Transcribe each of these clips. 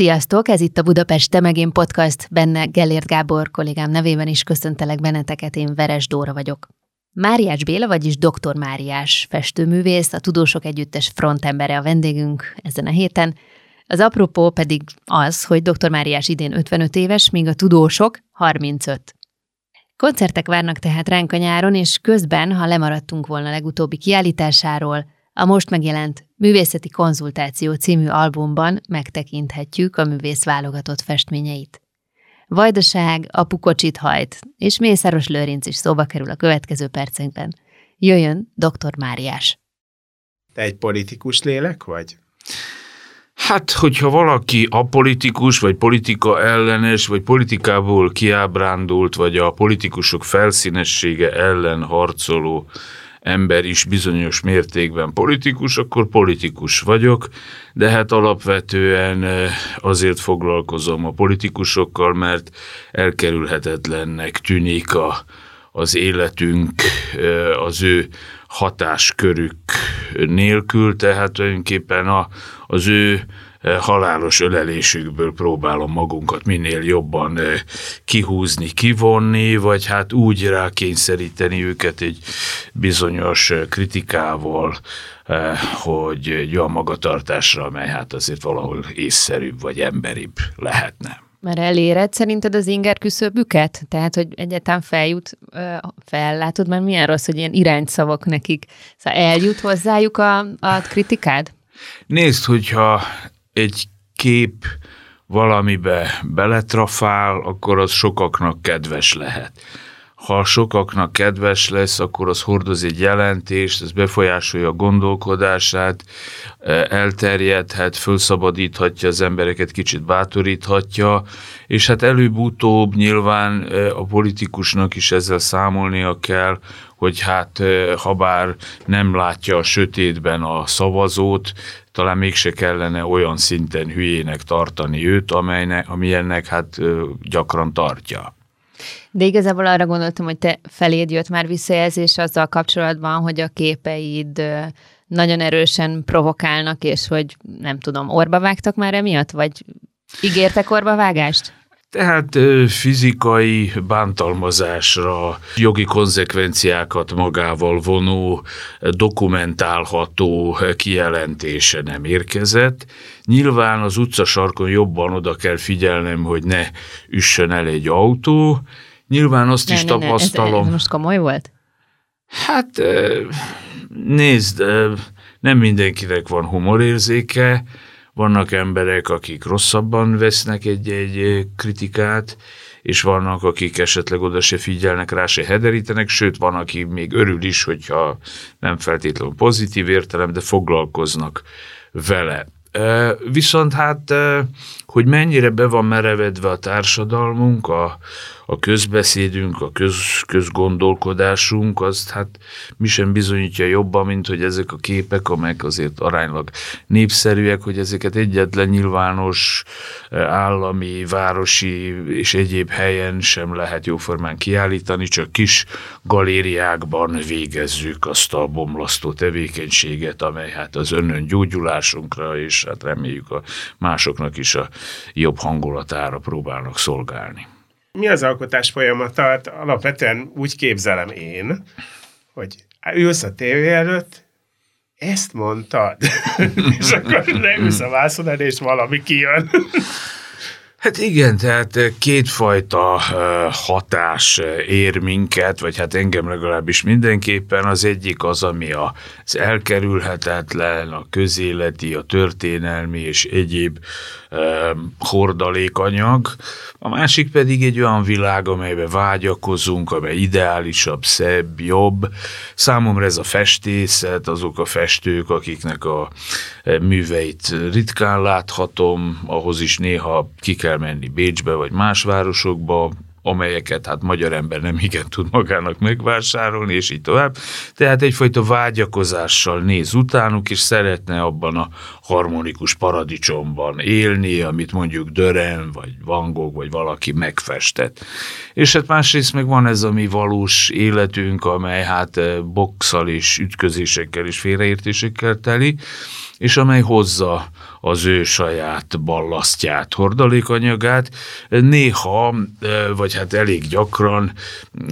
Sziasztok, ez itt a Budapest Temegén Podcast, benne Gellért Gábor kollégám nevében is köszöntelek benneteket, én Veres Dóra vagyok. Máriás Béla, vagyis Dr. Máriás festőművész, a Tudósok Együttes frontembere a vendégünk ezen a héten. Az apropó pedig az, hogy Dr. Máriás idén 55 éves, míg a tudósok 35. Koncertek várnak tehát ránk a nyáron, és közben, ha lemaradtunk volna legutóbbi kiállításáról, a most megjelent Művészeti Konzultáció című albumban megtekinthetjük a művész válogatott festményeit. Vajdaság, apukocsit hajt, és Mészáros Lőrinc is szóba kerül a következő percekben. Jöjjön dr. Máriás. Te egy politikus lélek vagy? Hát, hogyha valaki apolitikus, vagy politika ellenes, vagy politikából kiábrándult, vagy a politikusok felszínessége ellen harcoló ember is bizonyos mértékben politikus, akkor politikus vagyok, de hát alapvetően azért foglalkozom a politikusokkal, mert elkerülhetetlennek tűnik a, az életünk az ő hatáskörük nélkül, tehát tulajdonképpen a, az ő halálos ölelésükből próbálom magunkat minél jobban eh, kihúzni, kivonni, vagy hát úgy rákényszeríteni őket egy bizonyos eh, kritikával, hogy egy olyan magatartásra, amely hát azért valahol észszerűbb vagy emberibb lehetne. Mert eléred szerinted az inger küszöbüket? Tehát, hogy egyetem feljut, fellátod, mert milyen rossz, hogy ilyen irányszavak nekik. Szóval eljut hozzájuk a, a kritikád? Nézd, hogyha egy kép valamibe beletrafál, akkor az sokaknak kedves lehet. Ha sokaknak kedves lesz, akkor az hordoz egy jelentést, ez befolyásolja a gondolkodását, e, elterjedhet, felszabadíthatja az embereket, kicsit bátoríthatja, és hát előbb-utóbb nyilván e, a politikusnak is ezzel számolnia kell, hogy hát ha bár nem látja a sötétben a szavazót, talán mégse kellene olyan szinten hülyének tartani őt, amelynek, amilyennek hát gyakran tartja. De igazából arra gondoltam, hogy te feléd jött már visszajelzés azzal kapcsolatban, hogy a képeid nagyon erősen provokálnak, és hogy nem tudom, orba vágtak már emiatt, vagy ígértek orba vágást? Tehát fizikai bántalmazásra, jogi konzekvenciákat magával vonó, dokumentálható kijelentése nem érkezett. Nyilván az utcasarkon jobban oda kell figyelnem, hogy ne üssön el egy autó. Nyilván azt ne, is ne, tapasztalom. Ne, ez, ez most komoly volt? Hát nézd, nem mindenkinek van humorérzéke, vannak emberek, akik rosszabban vesznek egy-egy kritikát, és vannak, akik esetleg oda se figyelnek rá, se hederítenek, sőt, van, aki még örül is, hogyha nem feltétlenül pozitív értelem, de foglalkoznak vele. Viszont hát, hogy mennyire be van merevedve a társadalmunk, a, a közbeszédünk, a köz, közgondolkodásunk, azt hát mi sem bizonyítja jobban, mint hogy ezek a képek, amelyek azért aránylag népszerűek, hogy ezeket egyetlen nyilvános állami, városi és egyéb helyen sem lehet jóformán kiállítani, csak kis galériákban végezzük azt a bomlasztó tevékenységet, amely hát az önön gyógyulásunkra, és hát reméljük a másoknak is a jobb hangulatára próbálnak szolgálni mi az alkotás folyamata? Hát alapvetően úgy képzelem én, hogy ülsz a tévé előtt, ezt mondtad, és akkor leülsz a vászonán, és valami kijön. Hát igen, tehát kétfajta hatás ér minket, vagy hát engem legalábbis mindenképpen. Az egyik az, ami az elkerülhetetlen, a közéleti, a történelmi és egyéb hordalékanyag. A másik pedig egy olyan világ, amelybe vágyakozunk, amely ideálisabb, szebb, jobb. Számomra ez a festészet, azok a festők, akiknek a műveit ritkán láthatom, ahhoz is néha ki kell menni Bécsbe vagy más városokba, amelyeket hát magyar ember nem igen tud magának megvásárolni, és így tovább. Tehát egyfajta vágyakozással néz utánuk, és szeretne abban a harmonikus paradicsomban élni, amit mondjuk Dören, vagy Van Gogh, vagy valaki megfestett. És hát másrészt meg van ez a mi valós életünk, amely hát eh, boxal és ütközésekkel és félreértésekkel teli, és amely hozza az ő saját ballasztját, hordalékanyagát. Néha, vagy hát elég gyakran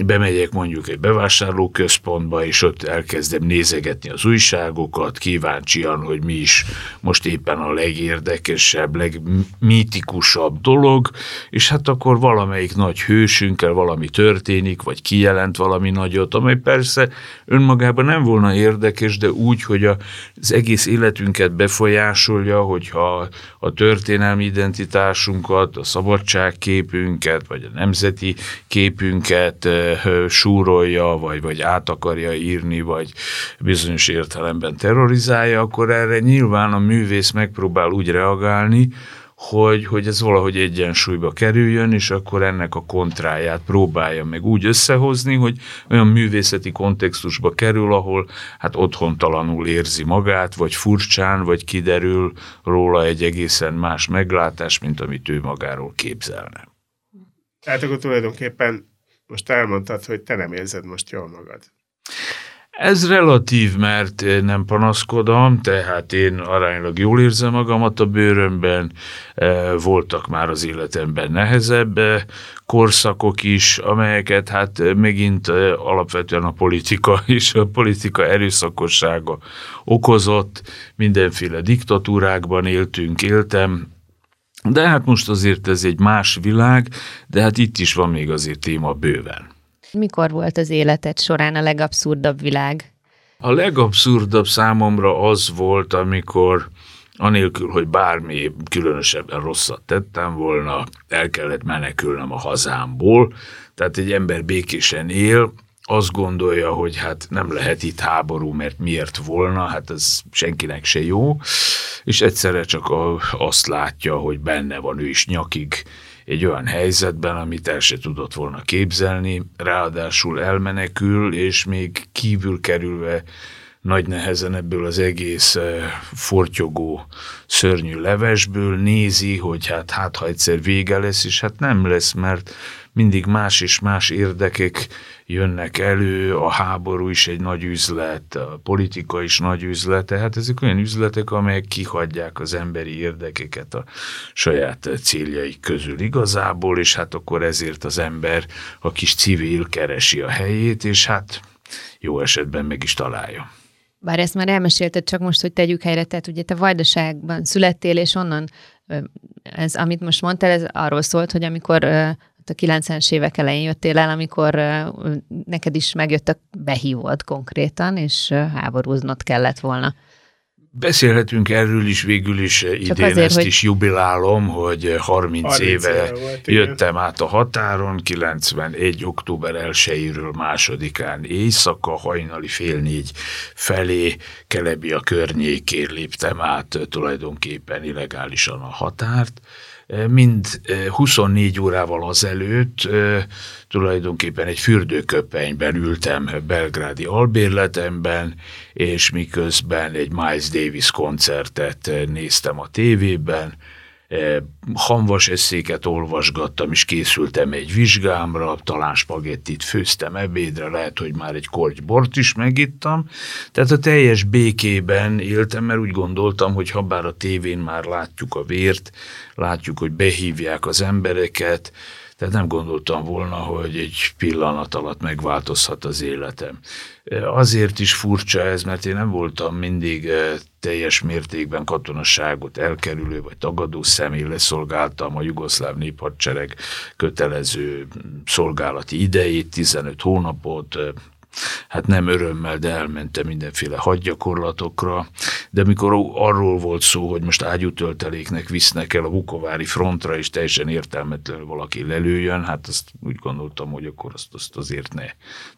bemegyek mondjuk egy bevásárlóközpontba, és ott elkezdem nézegetni az újságokat, kíváncsian, hogy mi is most éppen a legérdekesebb, legmítikusabb dolog, és hát akkor valamelyik nagy hősünkkel valami történik, vagy kijelent valami nagyot, amely persze önmagában nem volna érdekes, de úgy, hogy az egész életünket befolyásolja, hogy hogyha a történelmi identitásunkat, a szabadságképünket, vagy a nemzeti képünket súrolja, vagy, vagy át akarja írni, vagy bizonyos értelemben terrorizálja, akkor erre nyilván a művész megpróbál úgy reagálni, hogy, hogy ez valahogy egyensúlyba kerüljön, és akkor ennek a kontráját próbálja meg úgy összehozni, hogy olyan művészeti kontextusba kerül, ahol hát otthontalanul érzi magát, vagy furcsán, vagy kiderül róla egy egészen más meglátás, mint amit ő magáról képzelne. Tehát akkor tulajdonképpen most elmondtad, hogy te nem érzed most jól magad. Ez relatív, mert nem panaszkodom, tehát én aránylag jól érzem magamat a bőrömben, e, voltak már az életemben nehezebb e, korszakok is, amelyeket hát megint e, alapvetően a politika és a politika erőszakossága okozott, mindenféle diktatúrákban éltünk, éltem, de hát most azért ez egy más világ, de hát itt is van még azért téma bőven. Mikor volt az életed során a legabszurdabb világ? A legabszurdabb számomra az volt, amikor anélkül, hogy bármi különösebben rosszat tettem volna, el kellett menekülnem a hazámból. Tehát egy ember békésen él, azt gondolja, hogy hát nem lehet itt háború, mert miért volna, hát ez senkinek se jó, és egyszerre csak azt látja, hogy benne van ő is nyakig egy olyan helyzetben, amit el se tudott volna képzelni, ráadásul elmenekül, és még kívül kerülve nagy nehezen ebből az egész eh, fortyogó, szörnyű levesből nézi, hogy hát, hát ha egyszer vége lesz, és hát nem lesz, mert mindig más és más érdekek jönnek elő, a háború is egy nagy üzlet, a politika is nagy üzlet, tehát ezek olyan üzletek, amelyek kihagyják az emberi érdekeket a saját céljaik közül igazából, és hát akkor ezért az ember, a kis civil keresi a helyét, és hát jó esetben meg is találja. Bár ezt már elmesélted, csak most, hogy tegyük helyre, tehát ugye te Vajdaságban születtél, és onnan ez, amit most mondtál, ez arról szólt, hogy amikor a 90-es évek elején jöttél el, amikor neked is megjött a behívód konkrétan, és háborúznod kellett volna. Beszélhetünk erről is végül is Csak idén, azért, ezt hogy... is jubilálom, hogy 30, 30 éve volt, jöttem igen. át a határon, 91. október 1-ről másodikán éjszaka, hajnali fél négy felé, Kelebia környékén léptem át tulajdonképpen illegálisan a határt, mind 24 órával azelőtt tulajdonképpen egy fürdőköpenyben ültem belgrádi albérletemben, és miközben egy Miles Davis koncertet néztem a tévében, hamvas eszéket olvasgattam, és készültem egy vizsgámra, talán spagettit főztem ebédre, lehet, hogy már egy korty bort is megittam. Tehát a teljes békében éltem, mert úgy gondoltam, hogy ha bár a tévén már látjuk a vért, látjuk, hogy behívják az embereket, Tehát nem gondoltam volna, hogy egy pillanat alatt megváltozhat az életem. Azért is furcsa ez, mert én nem voltam mindig teljes mértékben katonaságot elkerülő vagy tagadó személy, leszolgáltam a jugoszláv néphadsereg kötelező szolgálati idejét, 15 hónapot, hát nem örömmel, de elmentem mindenféle hadgyakorlatokra, de mikor arról volt szó, hogy most ágyútölteléknek visznek el a Vukovári frontra, és teljesen értelmetlenül valaki lelőjön, hát azt úgy gondoltam, hogy akkor azt, azt azért ne.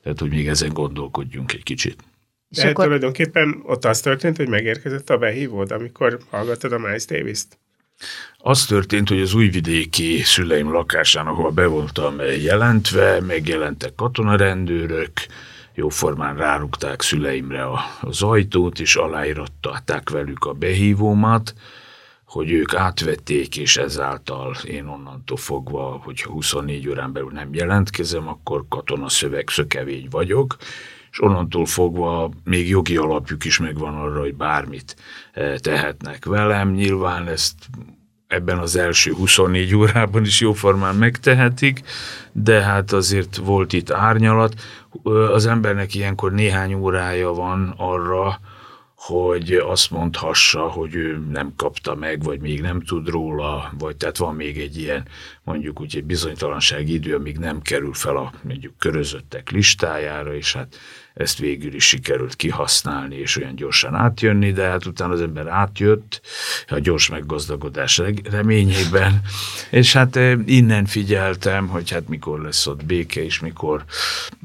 Tehát, hogy még ezen gondolkodjunk egy kicsit. És de akkor... tulajdonképpen ott az történt, hogy megérkezett a behívód, amikor hallgattad a Miles Davis-t? Az történt, hogy az újvidéki szüleim lakásán, ahol be voltam jelentve, megjelentek katonarendőrök, jóformán rárukták szüleimre az ajtót, és aláíratták velük a behívómat, hogy ők átvették, és ezáltal én onnantól fogva, hogyha 24 órán belül nem jelentkezem, akkor katonaszöveg szökevény vagyok, és onnantól fogva még jogi alapjuk is megvan arra, hogy bármit eh, tehetnek velem. Nyilván ezt ebben az első 24 órában is jóformán megtehetik, de hát azért volt itt árnyalat. Az embernek ilyenkor néhány órája van arra, hogy azt mondhassa, hogy ő nem kapta meg, vagy még nem tud róla, vagy tehát van még egy ilyen, mondjuk úgy egy bizonytalanság idő, amíg nem kerül fel a mondjuk körözöttek listájára, és hát ezt végül is sikerült kihasználni, és olyan gyorsan átjönni, de hát utána az ember átjött a gyors meggazdagodás reményében, és hát innen figyeltem, hogy hát mikor lesz ott béke, és mikor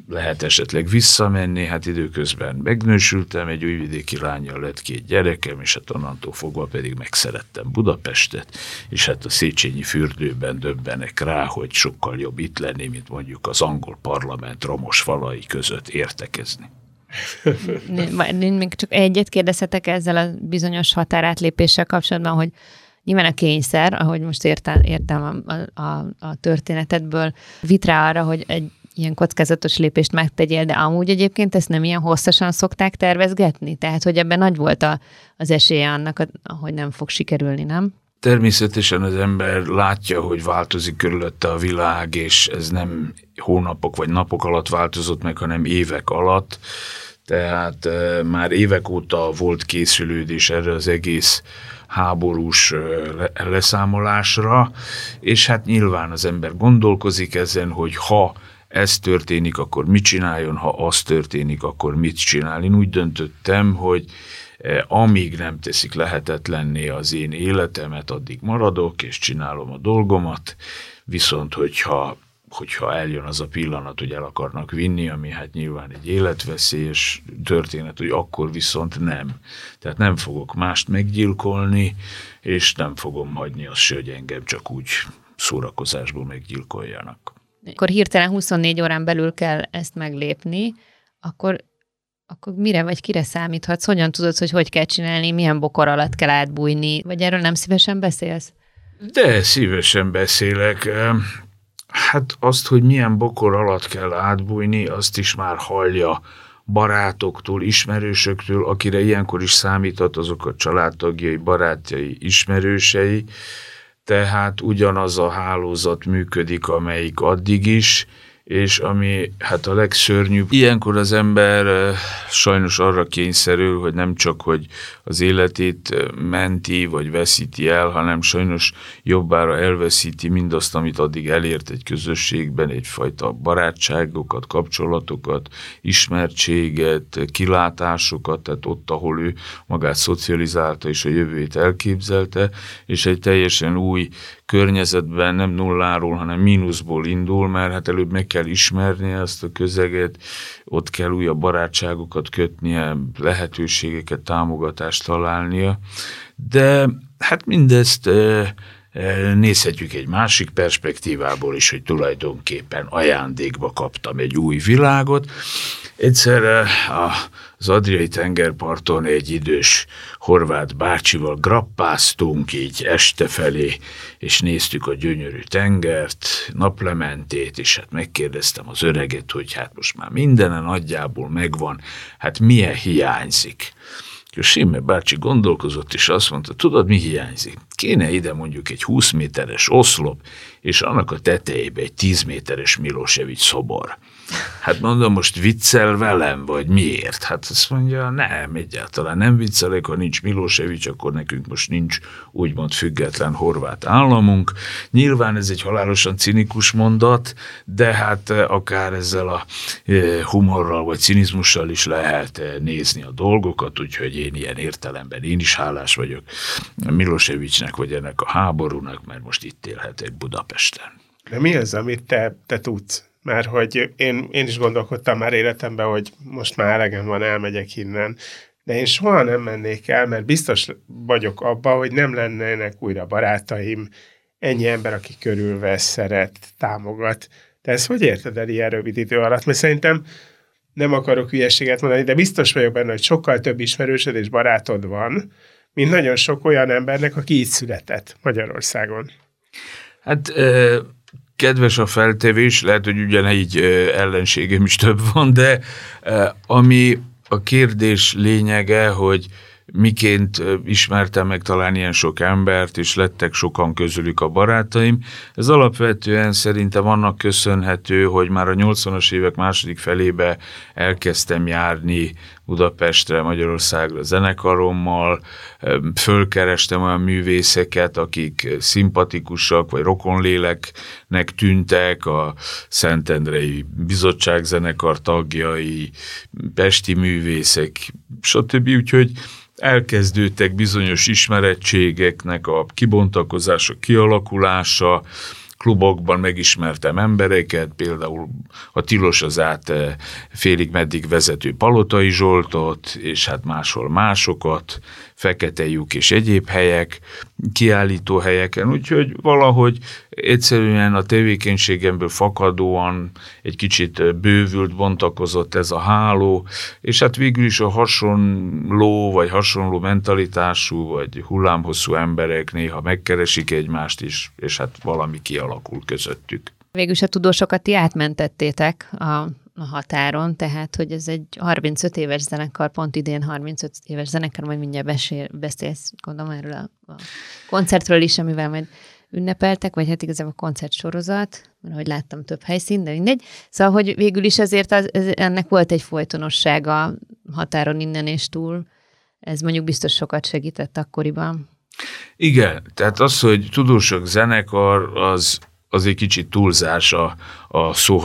lehet esetleg visszamenni, hát időközben megnősültem, egy újvidéki lányjal lett két gyerekem, és hát onnantól fogva pedig megszerettem Budapestet, és hát a Széchenyi fürdőben döbbenek rá, hogy sokkal jobb itt lenni, mint mondjuk az angol parlament romos falai között értekezni még csak egyet kérdezhetek ezzel a bizonyos határátlépéssel kapcsolatban, hogy nyilván a kényszer, ahogy most értem, értem a, a, a történetedből, vit rá arra, hogy egy ilyen kockázatos lépést megtegyél, de amúgy egyébként ezt nem ilyen hosszasan szokták tervezgetni? Tehát, hogy ebben nagy volt a, az esélye annak, hogy nem fog sikerülni, nem? Természetesen az ember látja, hogy változik körülötte a világ, és ez nem hónapok vagy napok alatt változott meg, hanem évek alatt. Tehát már évek óta volt készülődés erre az egész háborús leszámolásra, és hát nyilván az ember gondolkozik ezen, hogy ha ez történik, akkor mit csináljon, ha az történik, akkor mit csinál. Én úgy döntöttem, hogy amíg nem teszik lehetetlenné az én életemet, addig maradok, és csinálom a dolgomat, viszont hogyha hogyha eljön az a pillanat, hogy el akarnak vinni, ami hát nyilván egy életveszélyes történet, hogy akkor viszont nem. Tehát nem fogok mást meggyilkolni, és nem fogom hagyni azt se, hogy engem csak úgy szórakozásból meggyilkoljanak. Akkor hirtelen 24 órán belül kell ezt meglépni, akkor akkor mire vagy kire számíthatsz? Hogyan tudod, hogy hogy kell csinálni, milyen bokor alatt kell átbújni? Vagy erről nem szívesen beszélsz? De szívesen beszélek. Hát azt, hogy milyen bokor alatt kell átbújni, azt is már hallja barátoktól, ismerősöktől, akire ilyenkor is számíthat azok a családtagjai, barátjai, ismerősei, tehát ugyanaz a hálózat működik, amelyik addig is, és ami hát a legszörnyűbb, ilyenkor az ember sajnos arra kényszerül, hogy nem csak, hogy az életét menti, vagy veszíti el, hanem sajnos jobbára elveszíti mindazt, amit addig elért egy közösségben, egyfajta barátságokat, kapcsolatokat, ismertséget, kilátásokat, tehát ott, ahol ő magát szocializálta és a jövőjét elképzelte, és egy teljesen új környezetben nem nulláról, hanem mínuszból indul, mert hát előbb meg kell ismerni ezt a közeget, ott kell újabb barátságokat kötnie, lehetőségeket, támogatást találnia, de hát mindezt nézhetjük egy másik perspektívából is, hogy tulajdonképpen ajándékba kaptam egy új világot. Egyszer az Adriai tengerparton egy idős horvát bácsival grappáztunk így este felé, és néztük a gyönyörű tengert, naplementét, és hát megkérdeztem az öreget, hogy hát most már mindenen nagyjából megvan, hát milyen hiányzik Simme bácsi gondolkozott, és azt mondta, tudod, mi hiányzik? Kéne ide mondjuk egy 20 méteres oszlop, és annak a tetejébe egy 10 méteres Milosevic szobor. Hát mondom, most viccel velem, vagy miért? Hát azt mondja, nem, egyáltalán nem viccelek, ha nincs Milosevic, akkor nekünk most nincs úgymond független horvát államunk. Nyilván ez egy halálosan cinikus mondat, de hát eh, akár ezzel a eh, humorral vagy cinizmussal is lehet eh, nézni a dolgokat, úgyhogy én ilyen értelemben én is hálás vagyok Milosevicnek, vagy ennek a háborúnak, mert most itt élhetek Budapesten. De mi az, amit te, te tudsz? Mert hogy én, én is gondolkodtam már életemben, hogy most már elegem van, elmegyek innen, de én soha nem mennék el, mert biztos vagyok abban, hogy nem lennének újra barátaim, ennyi ember, aki körülvesz, szeret, támogat. De ezt hogy érted el ilyen rövid idő alatt? Mert szerintem nem akarok hülyeséget mondani, de biztos vagyok benne, hogy sokkal több ismerősöd és barátod van, mint nagyon sok olyan embernek, aki így született Magyarországon. Hát kedves a feltevés, lehet, hogy ugyanígy ellenségem is több van, de ami a kérdés lényege, hogy miként ismertem meg talán ilyen sok embert, és lettek sokan közülük a barátaim. Ez alapvetően szerintem annak köszönhető, hogy már a 80-as évek második felébe elkezdtem járni Budapestre, Magyarországra zenekarommal, fölkerestem olyan művészeket, akik szimpatikusak, vagy rokonléleknek tűntek, a Szentendrei Bizottság zenekar tagjai, pesti művészek, stb. Úgyhogy elkezdődtek bizonyos ismerettségeknek a kibontakozása, kialakulása, klubokban megismertem embereket, például a Tilos az át eh, félig meddig vezető Palotai Zsoltot, és hát máshol másokat, Fekete lyuk és egyéb helyek, kiállító helyeken, úgyhogy valahogy egyszerűen a tevékenységemből fakadóan egy kicsit bővült, bontakozott ez a háló, és hát végül is a hasonló, vagy hasonló mentalitású, vagy hullámhosszú emberek néha megkeresik egymást is, és hát valami kialakul közöttük. Végül a tudósokat ti átmentettétek a a határon, tehát hogy ez egy 35 éves zenekar, pont idén 35 éves zenekar, majd mindjárt besél, beszélsz, gondolom erről a, a koncertről is, amivel majd ünnepeltek, vagy hát igazából a koncertsorozat, mert ahogy láttam több helyszín, de mindegy. Szóval, hogy végül is azért az, ez, ennek volt egy folytonossága határon innen és túl. Ez mondjuk biztos sokat segített akkoriban. Igen, tehát az, hogy tudósok zenekar, az az egy kicsit túlzás a, a szó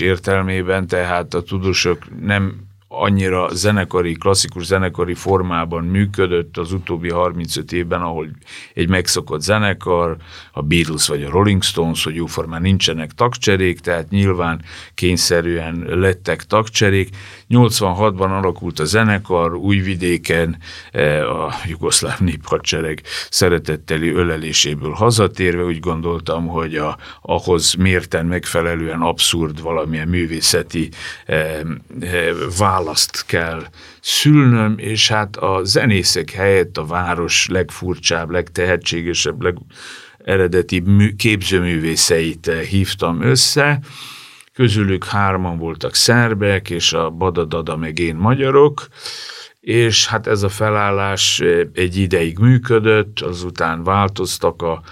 értelmében, tehát a tudósok nem annyira zenekari, klasszikus zenekari formában működött az utóbbi 35 évben, ahol egy megszokott zenekar, a Beatles vagy a Rolling Stones, hogy jóformán nincsenek tagcserék, tehát nyilván kényszerűen lettek tagcserék. 86-ban alakult a zenekar, Újvidéken e, a jugoszláv néphadsereg szeretetteli öleléséből hazatérve úgy gondoltam, hogy a, ahhoz mérten megfelelően abszurd valamilyen művészeti e, e, választ kell szülnöm, és hát a zenészek helyett a város legfurcsább, legtehetségesebb, legeredeti képzőművészeit hívtam össze, közülük hárman voltak szerbek, és a Badadada meg én magyarok, és hát ez a felállás egy ideig működött, azután változtak a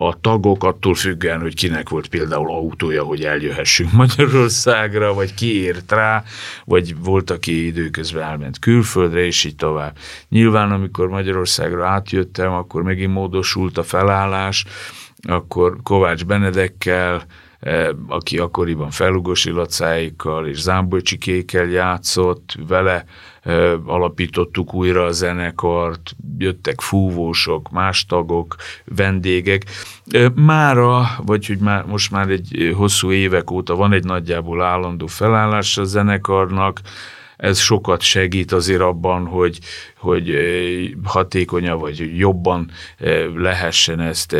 a tagok attól függően, hogy kinek volt például autója, hogy eljöhessünk Magyarországra, vagy ki ért rá, vagy volt, aki időközben elment külföldre, és így tovább. Nyilván, amikor Magyarországra átjöttem, akkor megint módosult a felállás, akkor Kovács Benedekkel, E, aki akkoriban Felugosi és Zámbocsikékkel játszott, vele alapítottuk újra a zenekart, jöttek fúvósok, más tagok, vendégek. Mára, vagy hogy már, most már egy hosszú évek óta van egy nagyjából állandó felállás a zenekarnak, ez sokat segít azért abban, hogy, hogy hatékonyabb vagy jobban lehessen ezt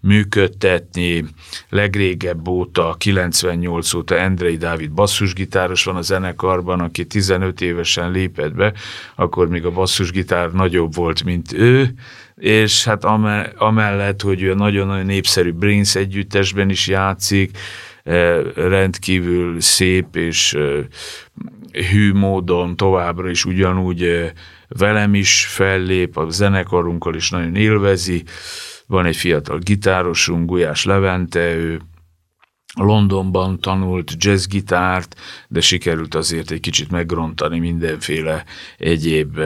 működtetni. Legrégebb óta, 98 óta Endrei Dávid basszusgitáros van a zenekarban, aki 15 évesen lépett be, akkor még a basszusgitár nagyobb volt, mint ő, és hát amellett, hogy ő nagyon-nagyon népszerű Brains együttesben is játszik, rendkívül szép és hű módon továbbra is ugyanúgy velem is fellép, a zenekarunkkal is nagyon élvezi, van egy fiatal gitárosunk, Gulyás Levente, ő Londonban tanult jazzgitárt, de sikerült azért egy kicsit megrontani mindenféle egyéb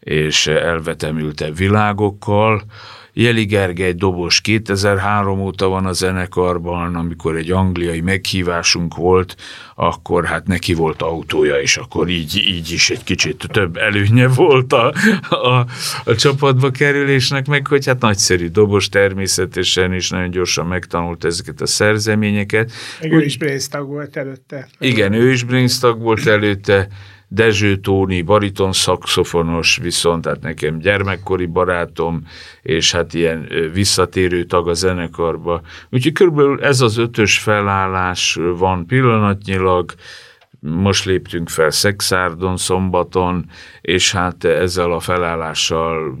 és elvetemültebb világokkal. Jeli Gergely dobos 2003 óta van a zenekarban, amikor egy angliai meghívásunk volt, akkor hát neki volt autója, és akkor így, így is egy kicsit több előnye volt a, a, a csapatba kerülésnek, meg hogy hát nagyszerű dobos természetesen, és nagyon gyorsan megtanult ezeket a szerzeményeket. Meg ő is Brainstag volt előtte. Igen, ő is Brainstag volt előtte, Dezső Tóni, bariton szakszofonos, viszont hát nekem gyermekkori barátom, és hát ilyen visszatérő tag a zenekarba. Úgyhogy körülbelül ez az ötös felállás van pillanatnyilag, most léptünk fel Szexárdon szombaton, és hát ezzel a felállással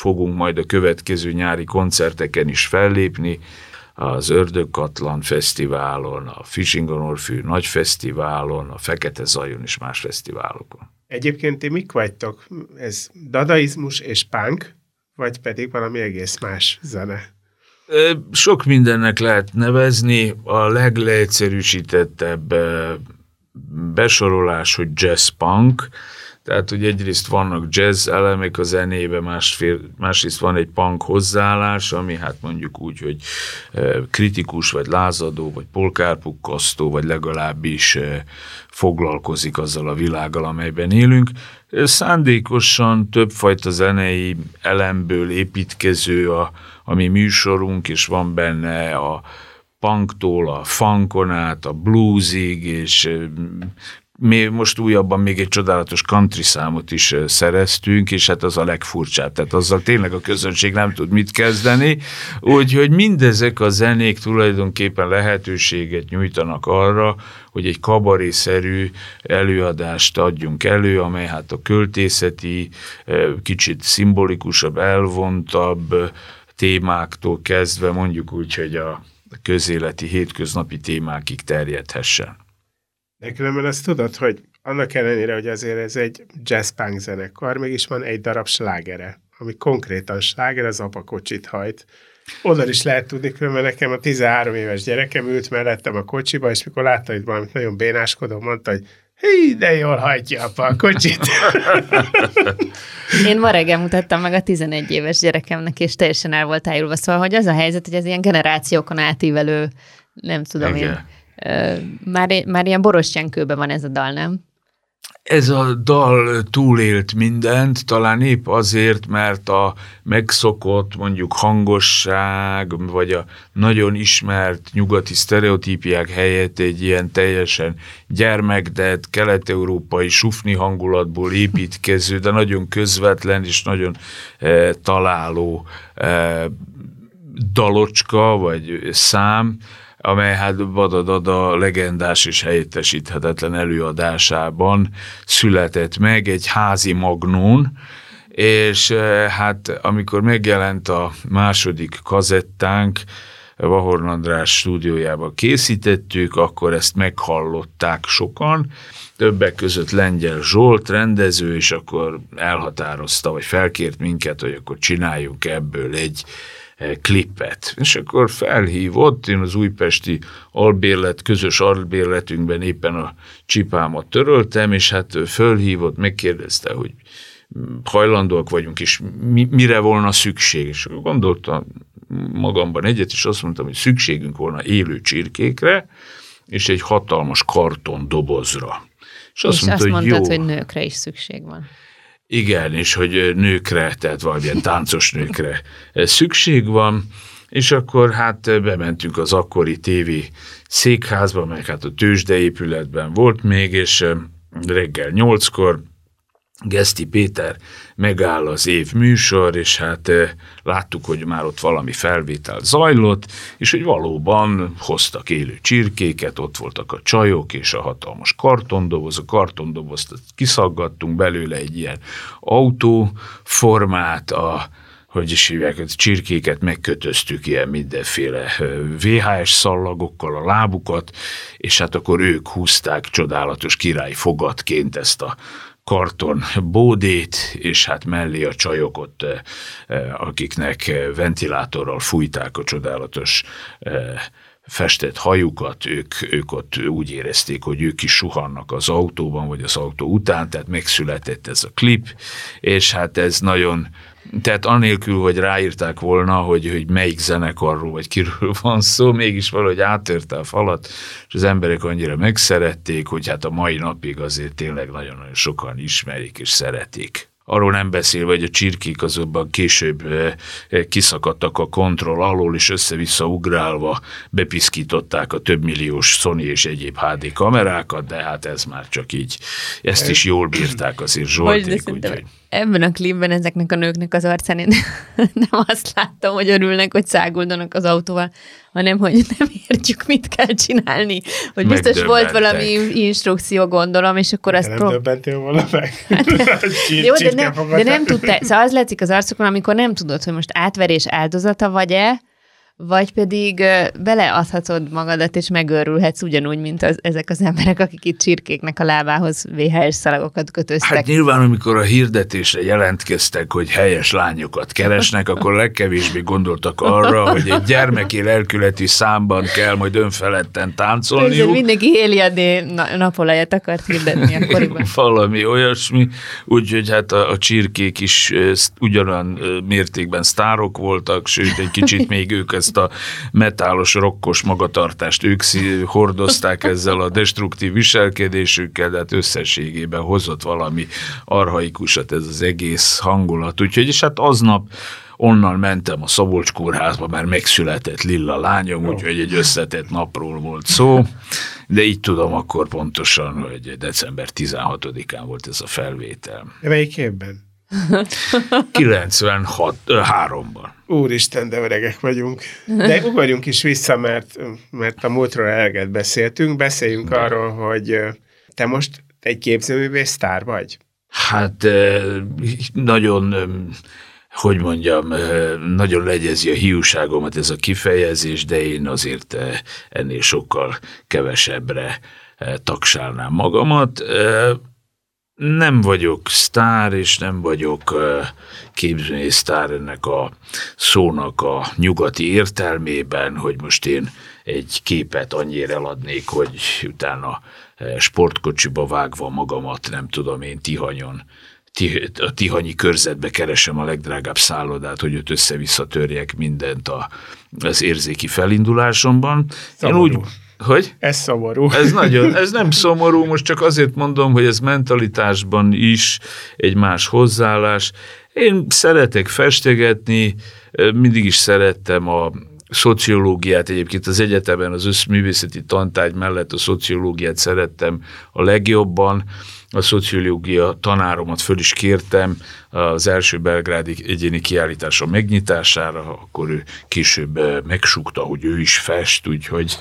fogunk majd a következő nyári koncerteken is fellépni, az Ördögkatlan Fesztiválon, a Fishing on Orfű Nagy Fesztiválon, a Fekete Zajon és más fesztiválokon. Egyébként ti mik vagytok? Ez dadaizmus és punk, vagy pedig valami egész más zene? Sok mindennek lehet nevezni. A legleegyszerűsítettebb besorolás, hogy jazz punk, tehát, hogy egyrészt vannak jazz elemek a zenébe, másfél, másrészt van egy punk hozzáállás, ami hát mondjuk úgy, hogy e, kritikus, vagy lázadó, vagy polkárpukkasztó, vagy legalábbis e, foglalkozik azzal a világgal, amelyben élünk. Szándékosan többfajta zenei elemből építkező a, a mi műsorunk, és van benne a punktól a funkon át, a bluesig, és e, mi most újabban még egy csodálatos country számot is szereztünk, és hát az a legfurcsább, tehát azzal tényleg a közönség nem tud mit kezdeni, úgyhogy mindezek a zenék tulajdonképpen lehetőséget nyújtanak arra, hogy egy kabarészerű előadást adjunk elő, amely hát a költészeti, kicsit szimbolikusabb, elvontabb témáktól kezdve mondjuk úgy, hogy a közéleti, hétköznapi témákig terjedhessen. De különben azt tudod, hogy annak ellenére, hogy azért ez egy jazz punk zenekar, mégis van egy darab slágere, ami konkrétan sláger, az apakocsit hajt. Oda is lehet tudni, különben nekem a 13 éves gyerekem ült mellettem a kocsiba, és mikor látta, hogy valamit nagyon bénáskodom, mondta, hogy Hí, de jól hajtja apa a kocsit. Én ma reggel mutattam meg a 11 éves gyerekemnek, és teljesen el volt tájulva. Szóval, hogy az a helyzet, hogy ez ilyen generációkon átívelő, nem tudom Igen. én, már, már ilyen borostyánkőben van ez a dal, nem? Ez a dal túlélt mindent, talán épp azért, mert a megszokott mondjuk hangosság, vagy a nagyon ismert nyugati sztereotípiák helyett egy ilyen teljesen gyermekdet, kelet-európai sufni hangulatból építkező, de nagyon közvetlen és nagyon e, találó e, dalocska, vagy szám, amely hát Badadada legendás és helyettesíthetetlen előadásában született meg egy házi magnón, és eh, hát amikor megjelent a második kazettánk, Vahorn András stúdiójába készítettük, akkor ezt meghallották sokan, többek között Lengyel Zsolt rendező, és akkor elhatározta, vagy felkért minket, hogy akkor csináljunk ebből egy klippet. És akkor felhívott, én az újpesti albérlet, közös albérletünkben éppen a csipámat töröltem, és hát fölhívott, megkérdezte, hogy hajlandóak vagyunk, és mi, mire volna szükség. És akkor gondoltam magamban egyet, és azt mondtam, hogy szükségünk volna élő csirkékre, és egy hatalmas karton dobozra. És azt, és mondta, azt hogy mondtad, jó. hogy nőkre is szükség van. Igen, és hogy nőkre, tehát valamilyen táncos nőkre szükség van, és akkor hát bementünk az akkori tévé székházba, meg hát a tőzsdeépületben volt még, és reggel nyolckor Geszti Péter megáll az év műsor, és hát láttuk, hogy már ott valami felvétel zajlott, és hogy valóban hoztak élő csirkéket, ott voltak a csajok és a hatalmas kartondoboz, a kartondobozt kiszaggattunk belőle egy ilyen autóformát, a hogy is hívják, a csirkéket megkötöztük ilyen mindenféle VHS szallagokkal a lábukat, és hát akkor ők húzták csodálatos királyi fogatként ezt a karton bódét, és hát mellé a csajok ott, akiknek ventilátorral fújták a csodálatos festett hajukat, ők, ők ott úgy érezték, hogy ők is suhannak az autóban, vagy az autó után, tehát megszületett ez a klip, és hát ez nagyon, tehát anélkül, hogy ráírták volna, hogy, hogy melyik zenekarról vagy kiről van szó, mégis valahogy átörte a falat, és az emberek annyira megszerették, hogy hát a mai napig azért tényleg nagyon-nagyon sokan ismerik és szeretik. Arról nem beszélve, hogy a csirkék azokban később kiszakadtak a kontroll alól, és össze-vissza ugrálva bepiszkították a több milliós Sony és egyéb HD kamerákat, de hát ez már csak így, ezt is jól bírták azért Zsolték, úgyhogy ebben a klipben ezeknek a nőknek az arcán én nem azt láttam, hogy örülnek, hogy száguldanak az autóval, hanem hogy nem értjük, mit kell csinálni. Hogy biztos volt valami instrukció, gondolom, és akkor azt... Nem prób- döbbentél volna meg? Jó, de, nem, de nem tudta, szóval az látszik az arcokon, amikor nem tudod, hogy most átverés áldozata vagy-e, vagy pedig beleadhatod magadat, és megőrülhetsz ugyanúgy, mint az, ezek az emberek, akik itt csirkéknek a lábához VHS szalagokat kötöztek. Hát nyilván, amikor a hirdetésre jelentkeztek, hogy helyes lányokat keresnek, akkor legkevésbé gondoltak arra, hogy egy gyermeki lelkületi számban kell majd önfeledten táncolniuk. Ezért mindenki éli a napolajat akart hirdetni akkoriban. Valami olyasmi, úgyhogy hát a, a csirkék is ugyanolyan mértékben sztárok voltak, sőt egy kicsit még ők ezt a metálos, rokkos magatartást ők hordozták ezzel a destruktív viselkedésükkel, de hát összességében hozott valami arhaikusat ez az egész hangulat. Úgyhogy és hát aznap onnan mentem a Szabolcs kórházba, mert megszületett Lilla lányom, úgyhogy egy összetett napról volt szó, de így tudom akkor pontosan, hogy december 16-án volt ez a felvétel. Melyik évben? 96-3-ban. Úristen, de öregek vagyunk. De ugorjunk is vissza, mert, mert a múltról eleget beszéltünk. Beszéljünk de. arról, hogy te most egy képzőművész sztár vagy? Hát nagyon hogy mondjam, nagyon legyezi a hiúságomat ez a kifejezés, de én azért ennél sokkal kevesebbre tagsálnám magamat nem vagyok sztár, és nem vagyok képzői sztár ennek a szónak a nyugati értelmében, hogy most én egy képet annyira eladnék, hogy utána sportkocsiba vágva magamat, nem tudom én, Tihanyon, a Tihanyi körzetbe keresem a legdrágább szállodát, hogy ott össze-vissza törjek mindent a, az érzéki felindulásomban. Én úgy, hogy? Ez szomorú. Ez nagyon, ez nem szomorú, most csak azért mondom, hogy ez mentalitásban is egy más hozzáállás. Én szeretek festegetni, mindig is szerettem a szociológiát, egyébként az egyetemen az összművészeti tantárgy mellett a szociológiát szerettem a legjobban, a szociológia tanáromat föl is kértem az első belgrádi egyéni kiállításom megnyitására, akkor ő később eh, megsukta, hogy ő is fest, úgyhogy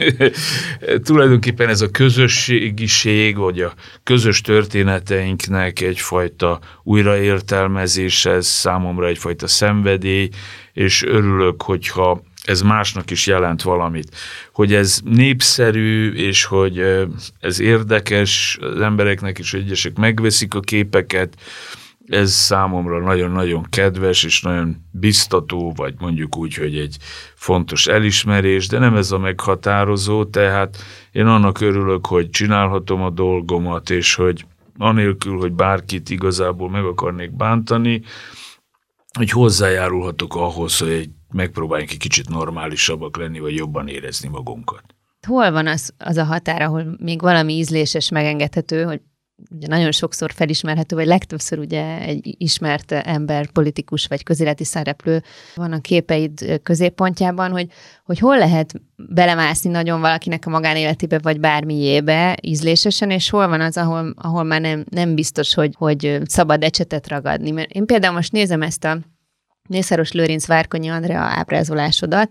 tulajdonképpen ez a közösségiség, vagy a közös történeteinknek egyfajta újraértelmezés, ez számomra egyfajta szenvedély, és örülök, hogyha ez másnak is jelent valamit. Hogy ez népszerű, és hogy ez érdekes az embereknek is, egyesek megveszik a képeket, ez számomra nagyon-nagyon kedves, és nagyon biztató, vagy mondjuk úgy, hogy egy fontos elismerés, de nem ez a meghatározó, tehát én annak örülök, hogy csinálhatom a dolgomat, és hogy anélkül, hogy bárkit igazából meg akarnék bántani, hogy hozzájárulhatok ahhoz, hogy megpróbáljunk egy kicsit normálisabbak lenni, vagy jobban érezni magunkat. Hol van az, az a határ, ahol még valami ízléses megengedhető, hogy ugye nagyon sokszor felismerhető, vagy legtöbbször ugye egy ismert ember, politikus vagy közéleti szereplő van a képeid középpontjában, hogy, hogy hol lehet belemászni nagyon valakinek a magánéletébe, vagy bármiébe ízlésesen, és hol van az, ahol, ahol már nem, nem biztos, hogy, hogy szabad ecsetet ragadni. Mert én például most nézem ezt a Mészáros Lőrinc Várkonyi Andrea ábrázolásodat,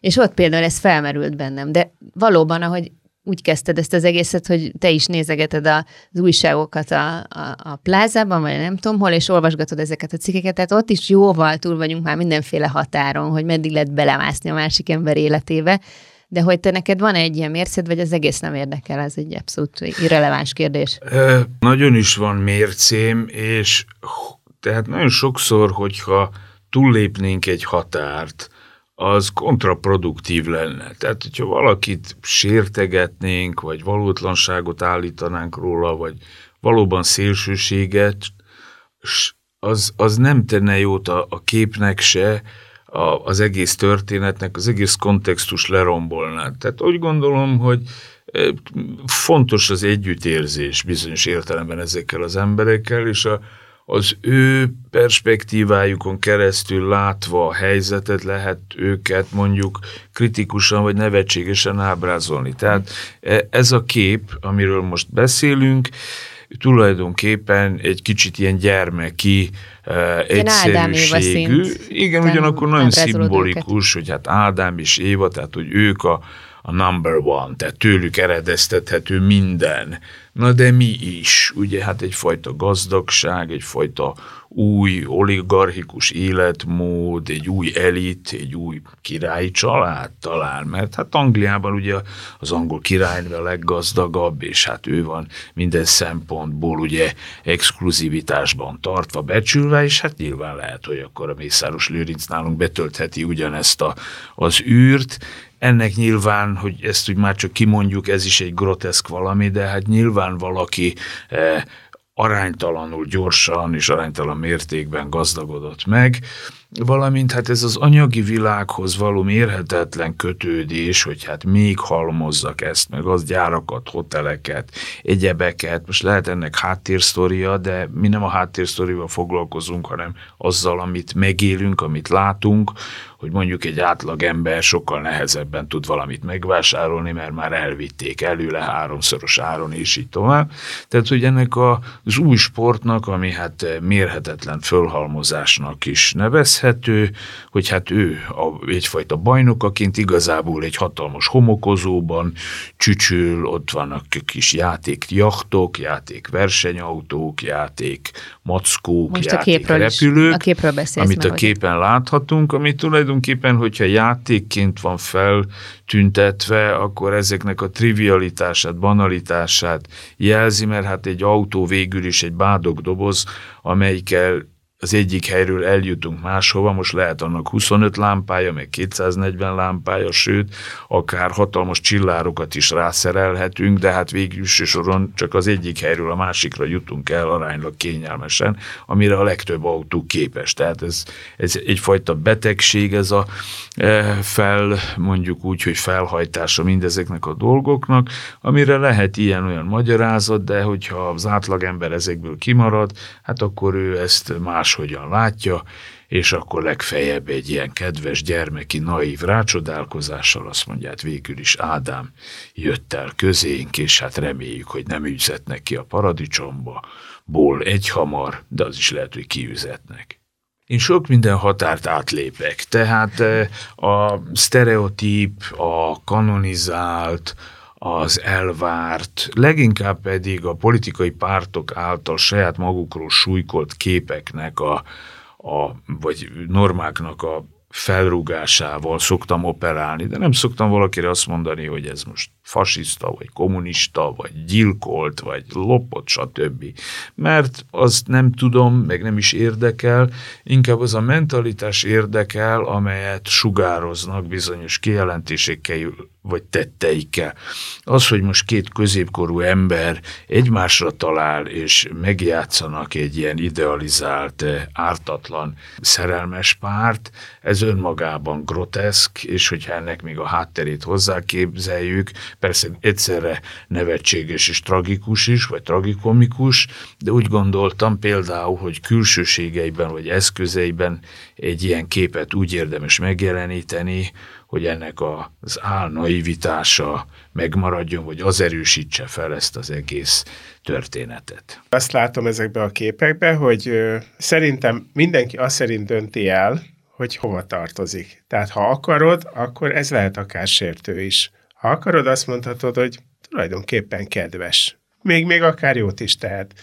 és ott például ez felmerült bennem, de valóban, ahogy úgy kezdted ezt az egészet, hogy te is nézegeted az újságokat a, a, a plázában, vagy nem tudom hol, és olvasgatod ezeket a cikkeket, tehát ott is jóval túl vagyunk már mindenféle határon, hogy meddig lehet belemászni a másik ember életébe, De hogy te neked van egy ilyen mércéd, vagy az egész nem érdekel, ez egy abszolút irreleváns kérdés. E, nagyon is van mércém, és tehát nagyon sokszor, hogyha túllépnénk egy határt, az kontraproduktív lenne. Tehát, hogyha valakit sértegetnénk, vagy valótlanságot állítanánk róla, vagy valóban szélsőséget, az, az nem tenne jót a, a képnek se, a, az egész történetnek, az egész kontextus lerombolná. Tehát úgy gondolom, hogy e, fontos az együttérzés bizonyos értelemben ezekkel az emberekkel, és a, az ő perspektívájukon keresztül látva a helyzetet lehet őket mondjuk kritikusan vagy nevetségesen ábrázolni. Tehát e, ez a kép, amiről most beszélünk, tulajdonképpen egy kicsit ilyen gyermeki uh, egyszerűségű. Igen, ugyanakkor nagyon szimbolikus, őket. hogy hát Ádám és Éva, tehát hogy ők a, a number one, tehát tőlük eredeztethető minden. Na de mi is? Ugye hát egyfajta gazdagság, egyfajta új oligarchikus életmód, egy új elit, egy új királyi család talán, mert hát Angliában ugye az angol királynő a leggazdagabb, és hát ő van minden szempontból ugye exkluzivitásban tartva, becsülve, és hát nyilván lehet, hogy akkor a Mészáros Lőrinc nálunk betöltheti ugyanezt a, az űrt, ennek nyilván, hogy ezt úgy már csak kimondjuk, ez is egy groteszk valami, de hát nyilván valaki eh, aránytalanul gyorsan és aránytalan mértékben gazdagodott meg, valamint hát ez az anyagi világhoz való mérhetetlen kötődés, hogy hát még halmozzak ezt, meg az gyárakat, hoteleket, egyebeket, most lehet ennek háttérsztoria, de mi nem a háttérsztorival foglalkozunk, hanem azzal, amit megélünk, amit látunk, hogy mondjuk egy átlag ember sokkal nehezebben tud valamit megvásárolni, mert már elvitték előle háromszoros áron, és így tovább. Tehát, hogy ennek az új sportnak, ami hát mérhetetlen fölhalmozásnak is nevezhető, hogy hát ő a, egyfajta bajnokaként igazából egy hatalmas homokozóban csücsül, ott vannak kis játék jachtok, játék versenyautók, játék mackók, Most játék a repülők, is, a képről amit a képen láthatunk, ami tulajdonképpen tulajdonképpen, hogyha játékként van feltüntetve, akkor ezeknek a trivialitását, banalitását jelzi, mert hát egy autó végül is egy bádog doboz, amelyikkel az egyik helyről eljutunk máshova, most lehet annak 25 lámpája, meg 240 lámpája, sőt, akár hatalmas csillárokat is rászerelhetünk, de hát végül soron csak az egyik helyről a másikra jutunk el aránylag kényelmesen, amire a legtöbb autó képes. Tehát ez, ez egyfajta betegség, ez a e, fel, mondjuk úgy, hogy felhajtása mindezeknek a dolgoknak, amire lehet ilyen-olyan magyarázat, de hogyha az átlagember ezekből kimarad, hát akkor ő ezt más máshogyan látja, és akkor legfeljebb egy ilyen kedves gyermeki naív rácsodálkozással azt mondja, hát végül is Ádám jött el közénk, és hát reméljük, hogy nem üzetnek ki a paradicsomba, ból egy hamar, de az is lehet, hogy kiüzetnek. Én sok minden határt átlépek, tehát eh, a sztereotíp, a kanonizált, az elvárt, leginkább pedig a politikai pártok által saját magukról súlykolt képeknek a, a vagy normáknak a felrúgásával szoktam operálni, de nem szoktam valakire azt mondani, hogy ez most fasiszta, vagy kommunista, vagy gyilkolt, vagy lopott, stb. Mert azt nem tudom, meg nem is érdekel, inkább az a mentalitás érdekel, amelyet sugároznak bizonyos kijelentésekkel, vagy tetteikkel. Az, hogy most két középkorú ember egymásra talál, és megjátszanak egy ilyen idealizált, ártatlan, szerelmes párt, ez önmagában groteszk, és hogyha ennek még a hátterét hozzáképzeljük, persze egyszerre nevetséges és tragikus is, vagy tragikomikus, de úgy gondoltam például, hogy külsőségeiben vagy eszközeiben egy ilyen képet úgy érdemes megjeleníteni, hogy ennek az álnaivitása megmaradjon, vagy az erősítse fel ezt az egész történetet. Azt látom ezekbe a képekbe, hogy szerintem mindenki azt szerint dönti el, hogy hova tartozik. Tehát ha akarod, akkor ez lehet akár sértő is. Ha akarod, azt mondhatod, hogy tulajdonképpen kedves. Még, még akár jót is tehet.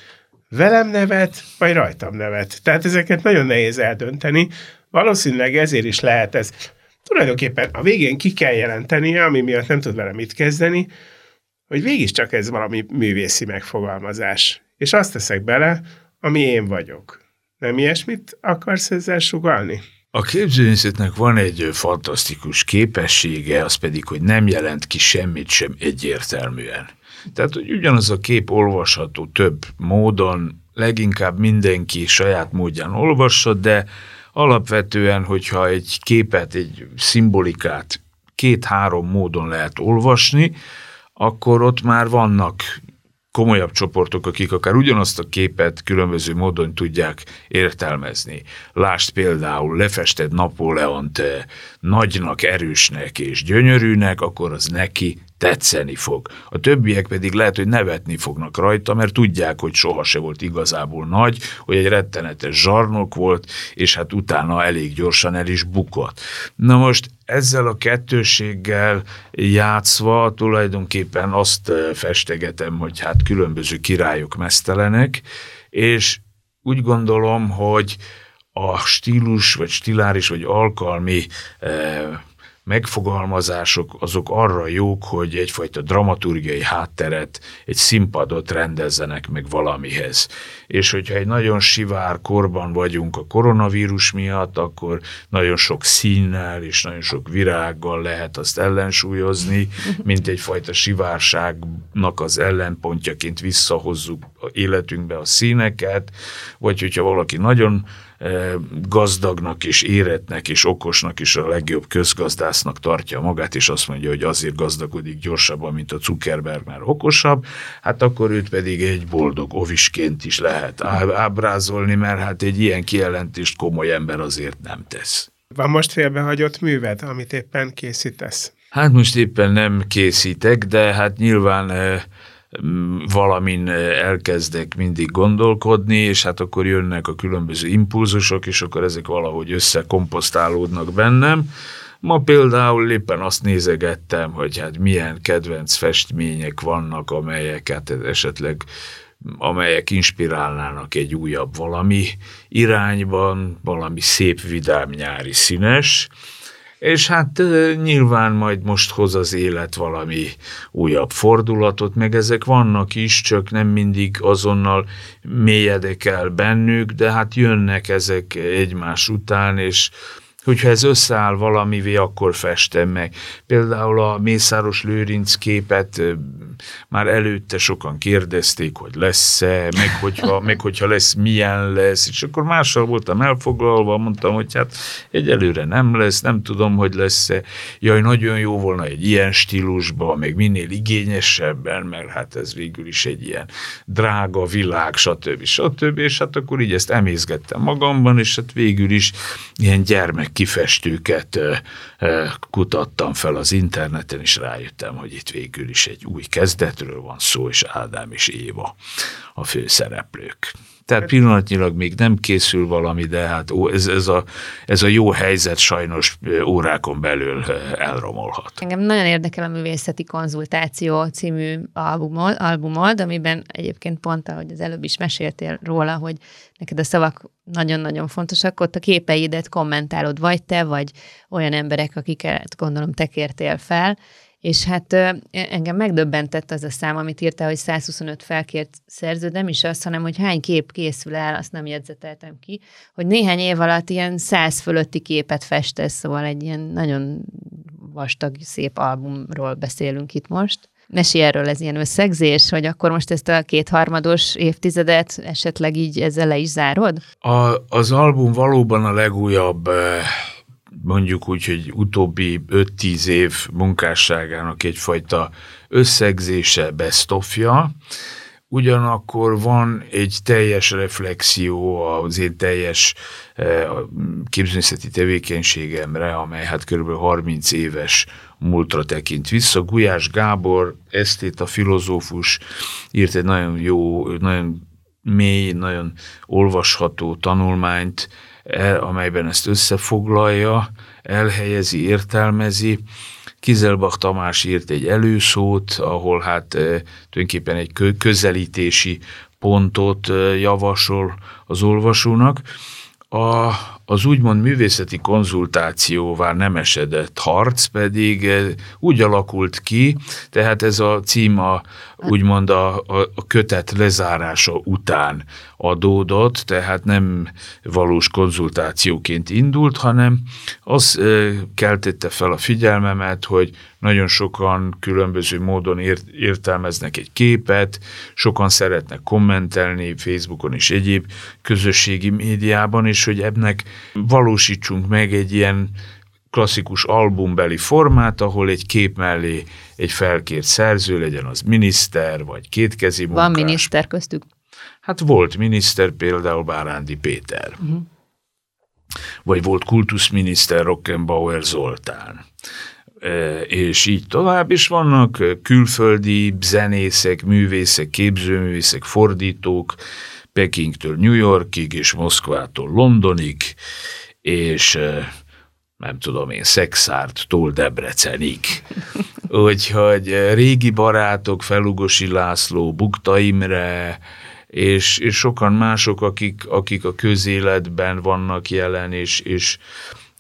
Velem nevet, vagy rajtam nevet. Tehát ezeket nagyon nehéz eldönteni. Valószínűleg ezért is lehet ez tulajdonképpen a végén ki kell jelentenie, ami miatt nem tud vele mit kezdeni, hogy végig csak ez valami művészi megfogalmazás. És azt teszek bele, ami én vagyok. Nem ilyesmit akarsz ezzel sugalni? A képzőművészetnek van egy fantasztikus képessége, az pedig, hogy nem jelent ki semmit sem egyértelműen. Tehát, hogy ugyanaz a kép olvasható több módon, leginkább mindenki saját módján olvassa, de alapvetően, hogyha egy képet, egy szimbolikát két-három módon lehet olvasni, akkor ott már vannak komolyabb csoportok, akik akár ugyanazt a képet különböző módon tudják értelmezni. Lásd például lefested Napóleont eh, nagynak, erősnek és gyönyörűnek, akkor az neki tetszeni fog. A többiek pedig lehet, hogy nevetni fognak rajta, mert tudják, hogy soha se volt igazából nagy, hogy egy rettenetes zsarnok volt, és hát utána elég gyorsan el is bukott. Na most ezzel a kettőséggel játszva tulajdonképpen azt festegetem, hogy hát különböző királyok mesztelenek, és úgy gondolom, hogy a stílus, vagy stiláris, vagy alkalmi eh, megfogalmazások azok arra jók, hogy egyfajta dramaturgiai hátteret, egy színpadot rendezzenek meg valamihez. És hogyha egy nagyon sivár korban vagyunk a koronavírus miatt, akkor nagyon sok színnel és nagyon sok virággal lehet azt ellensúlyozni, mint egyfajta sivárságnak az ellenpontjaként visszahozzuk életünkbe a színeket, vagy hogyha valaki nagyon gazdagnak és éretnek és okosnak és a legjobb közgazdásznak tartja magát, és azt mondja, hogy azért gazdagodik gyorsabban, mint a Zuckerberg, mert okosabb, hát akkor őt pedig egy boldog ovisként is lehet ábrázolni, mert hát egy ilyen kijelentést komoly ember azért nem tesz. Van most félbehagyott műved, amit éppen készítesz? Hát most éppen nem készítek, de hát nyilván valamin elkezdek mindig gondolkodni, és hát akkor jönnek a különböző impulzusok, és akkor ezek valahogy összekomposztálódnak bennem. Ma például éppen azt nézegettem, hogy hát milyen kedvenc festmények vannak, amelyeket esetleg amelyek inspirálnának egy újabb valami irányban, valami szép, vidám, nyári, színes, és hát nyilván majd most hoz az élet valami újabb fordulatot, meg ezek vannak is, csak nem mindig azonnal mélyedek el bennük, de hát jönnek ezek egymás után, és hogyha ez összeáll valamivé, akkor festem meg. Például a Mészáros Lőrinc képet már előtte sokan kérdezték, hogy lesz-e, meg hogyha, meg hogyha lesz, milyen lesz, és akkor mással voltam elfoglalva, mondtam, hogy hát egyelőre nem lesz, nem tudom, hogy lesz-e. Jaj, nagyon jó volna egy ilyen stílusban, meg minél igényesebben, mert hát ez végül is egy ilyen drága világ, stb. stb. És hát akkor így ezt emészgettem magamban, és hát végül is ilyen gyermek kifestőket kutattam fel az interneten, és rájöttem, hogy itt végül is egy új kezdetről van szó, és Ádám és Éva a főszereplők. Tehát pillanatnyilag még nem készül valami, de hát ez, ez, a, ez a jó helyzet sajnos órákon belül elromolhat. Engem nagyon érdekel a Művészeti Konzultáció című albumod, albumod, amiben egyébként pont, ahogy az előbb is meséltél róla, hogy neked a szavak nagyon-nagyon fontosak, ott a képeidet kommentálod, vagy te, vagy olyan emberek, akiket gondolom te kértél fel, és hát engem megdöbbentett az a szám, amit írta, hogy 125 felkért szerző, nem is az, hanem hogy hány kép készül el, azt nem jegyzeteltem ki, hogy néhány év alatt ilyen 100 fölötti képet festesz, szóval egy ilyen nagyon vastag, szép albumról beszélünk itt most. Mesélj erről ez ilyen összegzés, hogy akkor most ezt a kétharmados évtizedet esetleg így ezzel le is zárod? A, az album valóban a legújabb mondjuk úgy, hogy utóbbi 5-10 év munkásságának egyfajta összegzése, bestofja, ugyanakkor van egy teljes reflexió az én teljes eh, képzőszeti tevékenységemre, amely hát kb. 30 éves múltra tekint vissza. Gulyás Gábor, esztéta filozófus írt egy nagyon jó, nagyon mély, nagyon olvasható tanulmányt, E, amelyben ezt összefoglalja, elhelyezi, értelmezi. Kizelbach Tamás írt egy előszót, ahol hát e, tulajdonképpen egy közelítési pontot e, javasol az olvasónak. A, az úgymond művészeti konzultációvá nem esedett harc pedig eh, úgy alakult ki, tehát ez a cím a, úgymond a, a, kötet lezárása után adódott, tehát nem valós konzultációként indult, hanem az e, keltette fel a figyelmemet, hogy nagyon sokan különböző módon ért, értelmeznek egy képet, sokan szeretnek kommentelni Facebookon és egyéb közösségi médiában, és hogy ebnek valósítsunk meg egy ilyen klasszikus albumbeli formát, ahol egy kép mellé egy felkért szerző legyen az miniszter, vagy kétkezi munkás. Van miniszter köztük? Hát volt miniszter, például Bárándi Péter. Uh-huh. Vagy volt kultuszminiszter Rockenbauer Zoltán. E, és így tovább is vannak külföldi zenészek, művészek, képzőművészek, fordítók, Pekingtől New Yorkig és Moszkvától Londonig, és nem tudom én, Szexártól Debrecenig. Úgyhogy régi barátok, Felugosi László, Bukta Imre, és, és sokan mások, akik, akik a közéletben vannak jelen, és, és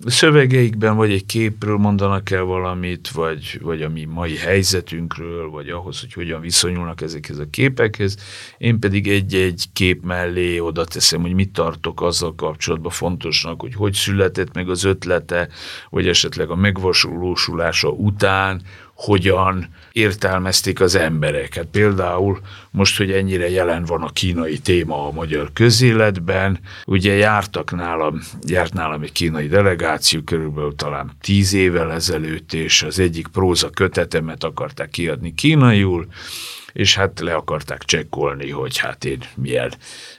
szövegeikben vagy egy képről mondanak el valamit, vagy, vagy a mi mai helyzetünkről, vagy ahhoz, hogy hogyan viszonyulnak ezekhez a képekhez. Én pedig egy-egy kép mellé oda teszem, hogy mit tartok azzal kapcsolatban fontosnak, hogy hogy született meg az ötlete, vagy esetleg a megvalósulása után, hogyan értelmezték az emberek. Hát például most, hogy ennyire jelen van a kínai téma a magyar közéletben, ugye jártak nálam, járt nálam egy kínai delegáció körülbelül talán tíz évvel ezelőtt, és az egyik próza kötetemet akarták kiadni kínaiul, és hát le akarták csekkolni, hogy hát én milyen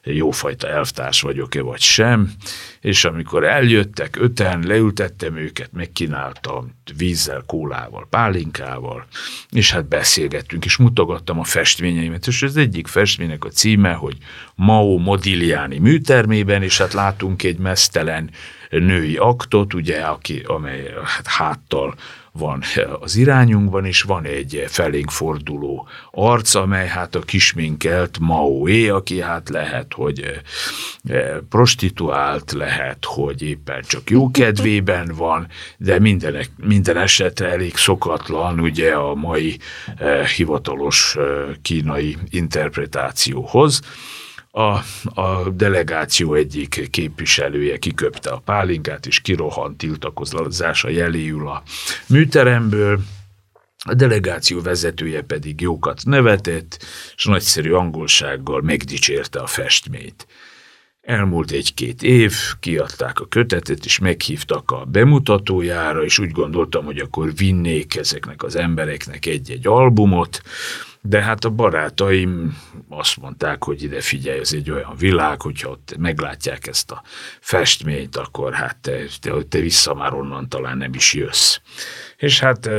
jófajta elvtárs vagyok-e vagy sem, és amikor eljöttek öten, leültettem őket, megkínáltam vízzel, kólával, pálinkával, és hát beszélgettünk, és mutogattam a festményeimet, és az egyik festménynek a címe, hogy Mao Modigliani műtermében, és hát látunk egy mesztelen női aktot, ugye, aki, amely hát háttal van az irányunkban, és van egy felénk forduló arc, amely hát a kisminkelt Maoé, aki hát lehet, hogy eh, prostituált, lehet, hogy éppen csak jó kedvében van, de minden, minden esetre elég szokatlan ugye a mai eh, hivatalos eh, kínai interpretációhoz a, a delegáció egyik képviselője kiköpte a pálinkát, és kirohant tiltakozása jeléül a műteremből, a delegáció vezetője pedig jókat nevetett, és nagyszerű angolsággal megdicsérte a festményt. Elmúlt egy-két év, kiadták a kötetet, és meghívtak a bemutatójára, és úgy gondoltam, hogy akkor vinnék ezeknek az embereknek egy-egy albumot, de hát a barátaim azt mondták, hogy ide figyelj, ez egy olyan világ, hogyha ott meglátják ezt a festményt, akkor hát te, te, te vissza már onnan talán nem is jössz. És hát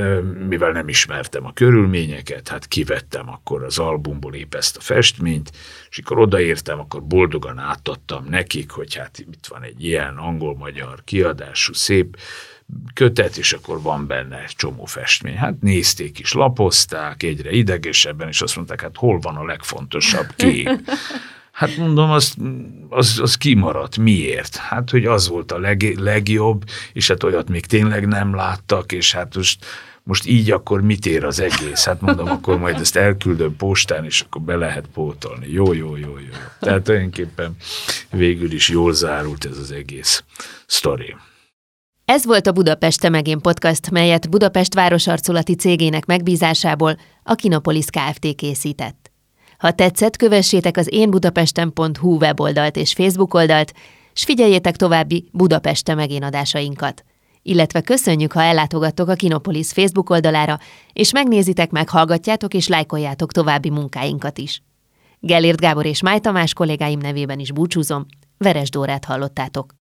mivel nem ismertem a körülményeket, hát kivettem akkor az albumból épp ezt a festményt, és akkor odaértem, akkor boldogan átadtam nekik, hogy hát itt van egy ilyen angol-magyar kiadású szép kötet, és akkor van benne egy csomó festmény. Hát nézték is, lapozták egyre idegesebben, és azt mondták, hát hol van a legfontosabb kép. Hát mondom, az, az, az kimaradt. Miért? Hát, hogy az volt a leg, legjobb, és hát olyat még tényleg nem láttak, és hát most, most így akkor mit ér az egész? Hát mondom, akkor majd ezt elküldöm postán, és akkor be lehet pótolni. Jó, jó, jó, jó. Tehát tulajdonképpen végül is jól zárult ez az egész sztori. Ez volt a Budapest Temegén podcast, melyet Budapest városarculati cégének megbízásából a Kinopolis Kft. készített. Ha tetszett, kövessétek az énbudapesten.hu weboldalt és Facebook oldalt, s figyeljétek további Budapest Temegén adásainkat. Illetve köszönjük, ha ellátogattok a Kinopolis Facebook oldalára, és megnézitek, meghallgatjátok és lájkoljátok további munkáinkat is. Gellért Gábor és Máj Tamás kollégáim nevében is búcsúzom, Veres Dórát hallottátok.